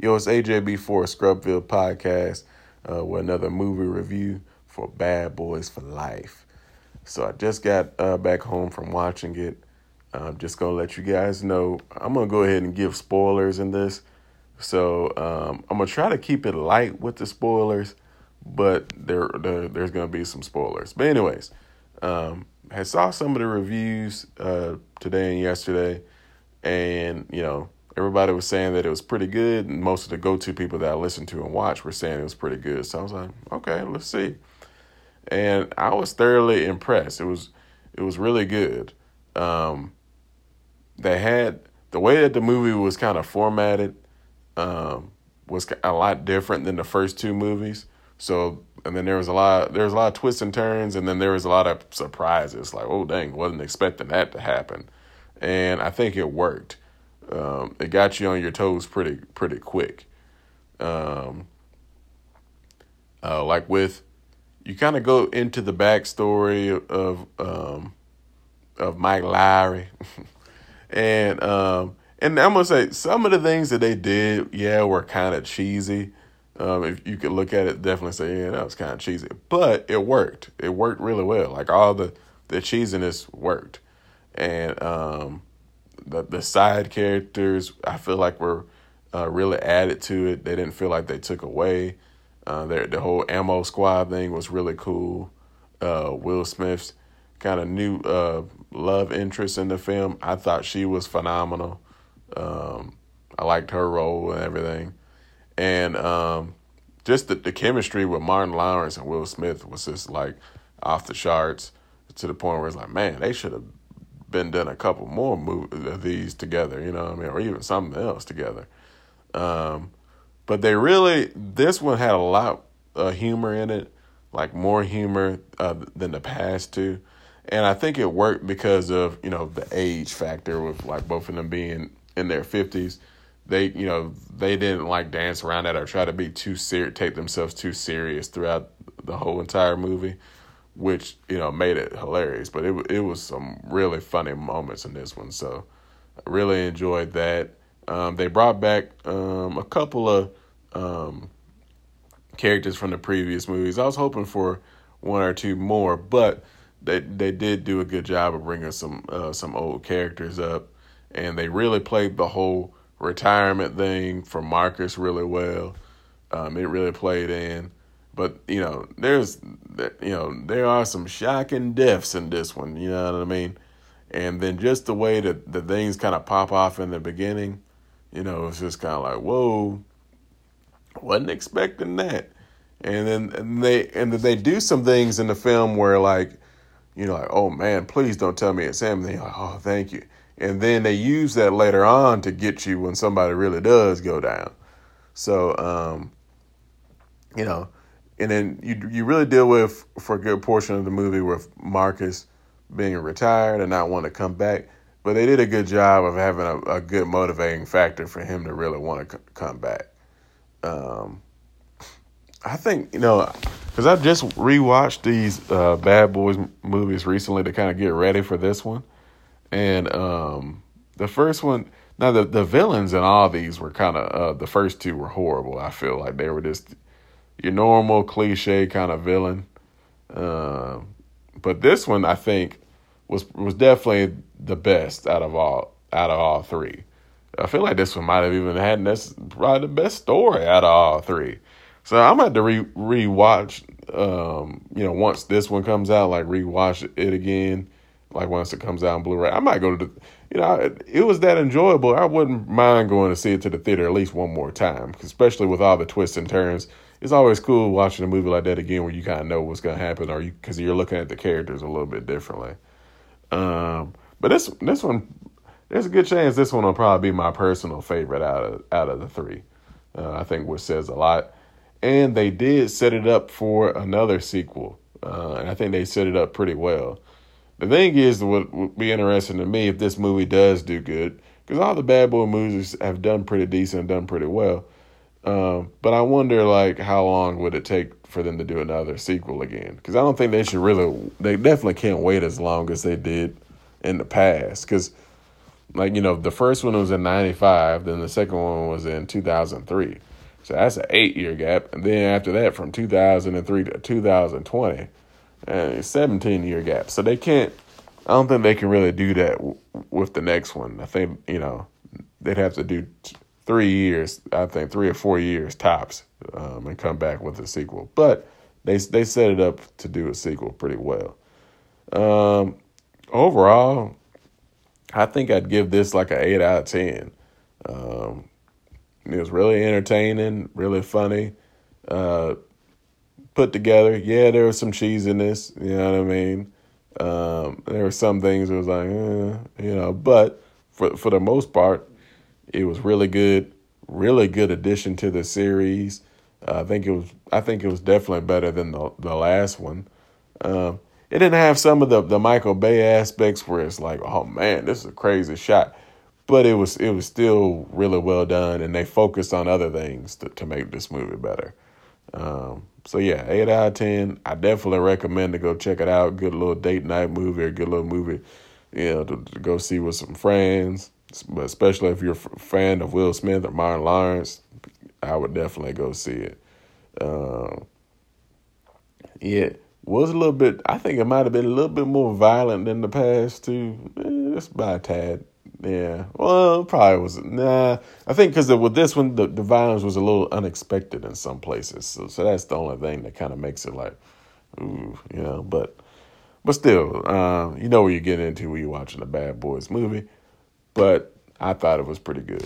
Yo, it's AJB4 Scrubville Podcast uh, with another movie review for Bad Boys for Life. So I just got uh, back home from watching it. I'm just gonna let you guys know. I'm gonna go ahead and give spoilers in this. So um, I'm gonna try to keep it light with the spoilers, but there, there there's gonna be some spoilers. But anyways, um, I saw some of the reviews uh, today and yesterday, and you know everybody was saying that it was pretty good. And most of the go to people that I listened to and watched were saying it was pretty good. So I was like, okay, let's see. And I was thoroughly impressed. It was it was really good. Um, they had the way that the movie was kind of formatted um, was a lot different than the first two movies. So and then there was a lot there was a lot of twists and turns, and then there was a lot of surprises. Like, oh dang, wasn't expecting that to happen, and I think it worked. Um, it got you on your toes pretty pretty quick. Um, uh, like with you kind of go into the backstory of um, of Mike Lowrey, and um, and I'm gonna say some of the things that they did, yeah, were kind of cheesy. Um, if you could look at it, definitely say, yeah, that was kind of cheesy, but it worked. It worked really well. Like all the the cheesiness worked, and um, the the side characters I feel like were uh, really added to it. They didn't feel like they took away. Uh, the the whole ammo squad thing was really cool. Uh, Will Smith's kind of new uh, love interest in the film. I thought she was phenomenal. Um, I liked her role and everything, and um, just the, the chemistry with Martin Lawrence and Will Smith was just like off the charts to the point where it's like, man, they should have been done a couple more movies of these together, you know I mean, or even something else together. Um, but they really, this one had a lot of humor in it, like more humor uh, than the past two. And I think it worked because of, you know, the age factor with like both of them being in their 50s. They, you know, they didn't like dance around that or try to be too serious, take themselves too serious throughout the whole entire movie which you know made it hilarious. But it it was some really funny moments in this one, so I really enjoyed that. Um, they brought back um, a couple of um, characters from the previous movies. I was hoping for one or two more, but they they did do a good job of bringing some uh, some old characters up, and they really played the whole retirement thing for Marcus really well. Um, it really played in. But you know, there's you know there are some shocking deaths in this one. You know what I mean? And then just the way that the things kind of pop off in the beginning, you know, it's just kind of like whoa, wasn't expecting that. And then and they and then they do some things in the film where like, you know, like oh man, please don't tell me it's him. And they like oh thank you. And then they use that later on to get you when somebody really does go down. So, um, you know, and then you you really deal with for a good portion of the movie with Marcus being retired and not wanting to come back. But they did a good job of having a, a good motivating factor for him to really want to c- come back. Um, I think you know because I just rewatched these uh, Bad Boys movies recently to kind of get ready for this one, and um, the first one. Now the the villains in all these were kind of uh, the first two were horrible. I feel like they were just your normal cliche kind of villain. Uh, but this one, I think, was was definitely the best out of all out of all three. I feel like this one might have even had this probably the best story out of all three. So I'm to re rewatch. Um, you know, once this one comes out, like rewatch it again. Like once it comes out on Blu-ray, I might go to the. You know, it was that enjoyable. I wouldn't mind going to see it to the theater at least one more time, especially with all the twists and turns it's always cool watching a movie like that again where you kind of know what's going to happen or you because you're looking at the characters a little bit differently. Um, but this this one, there's a good chance this one will probably be my personal favorite out of out of the three. Uh, I think which says a lot. And they did set it up for another sequel, uh, and I think they set it up pretty well. The thing is, what would be interesting to me if this movie does do good, because all the Bad Boy movies have done pretty decent, done pretty well. Um, but I wonder, like, how long would it take for them to do another sequel again? Because I don't think they should really. They definitely can't wait as long as they did in the past. Because like you know, the first one was in '95, then the second one was in 2003. So that's an eight year gap, and then after that, from 2003 to 2020, and 17 year gap. So they can't. I don't think they can really do that w- with the next one. I think you know they'd have to do t- three years. I think three or four years tops, um, and come back with a sequel. But they they set it up to do a sequel pretty well. Um, overall, I think I'd give this like an eight out of ten. Um, it was really entertaining, really funny, uh, put together. Yeah, there was some cheese in this. You know what I mean? Um, there were some things that was like, eh, you know, but for for the most part, it was really good. Really good addition to the series. Uh, I think it was. I think it was definitely better than the the last one. Um, it didn't have some of the the Michael Bay aspects where it's like, oh man, this is a crazy shot, but it was it was still really well done, and they focused on other things to to make this movie better. Um, so yeah, eight out of ten. I definitely recommend to go check it out. Good little date night movie, or good little movie, you know, to, to go see with some friends. But especially if you're a fan of Will Smith or Martin Lawrence, I would definitely go see it. Um, yeah, was a little bit. I think it might have been a little bit more violent than the past two. Eh, just by a tad. Yeah. Well, probably was. Nah. I think because with this one, the, the violence was a little unexpected in some places. So, so that's the only thing that kind of makes it like, ooh, you know. But, but still, um, you know what you're getting into when you're watching a Bad Boys movie. But I thought it was pretty good.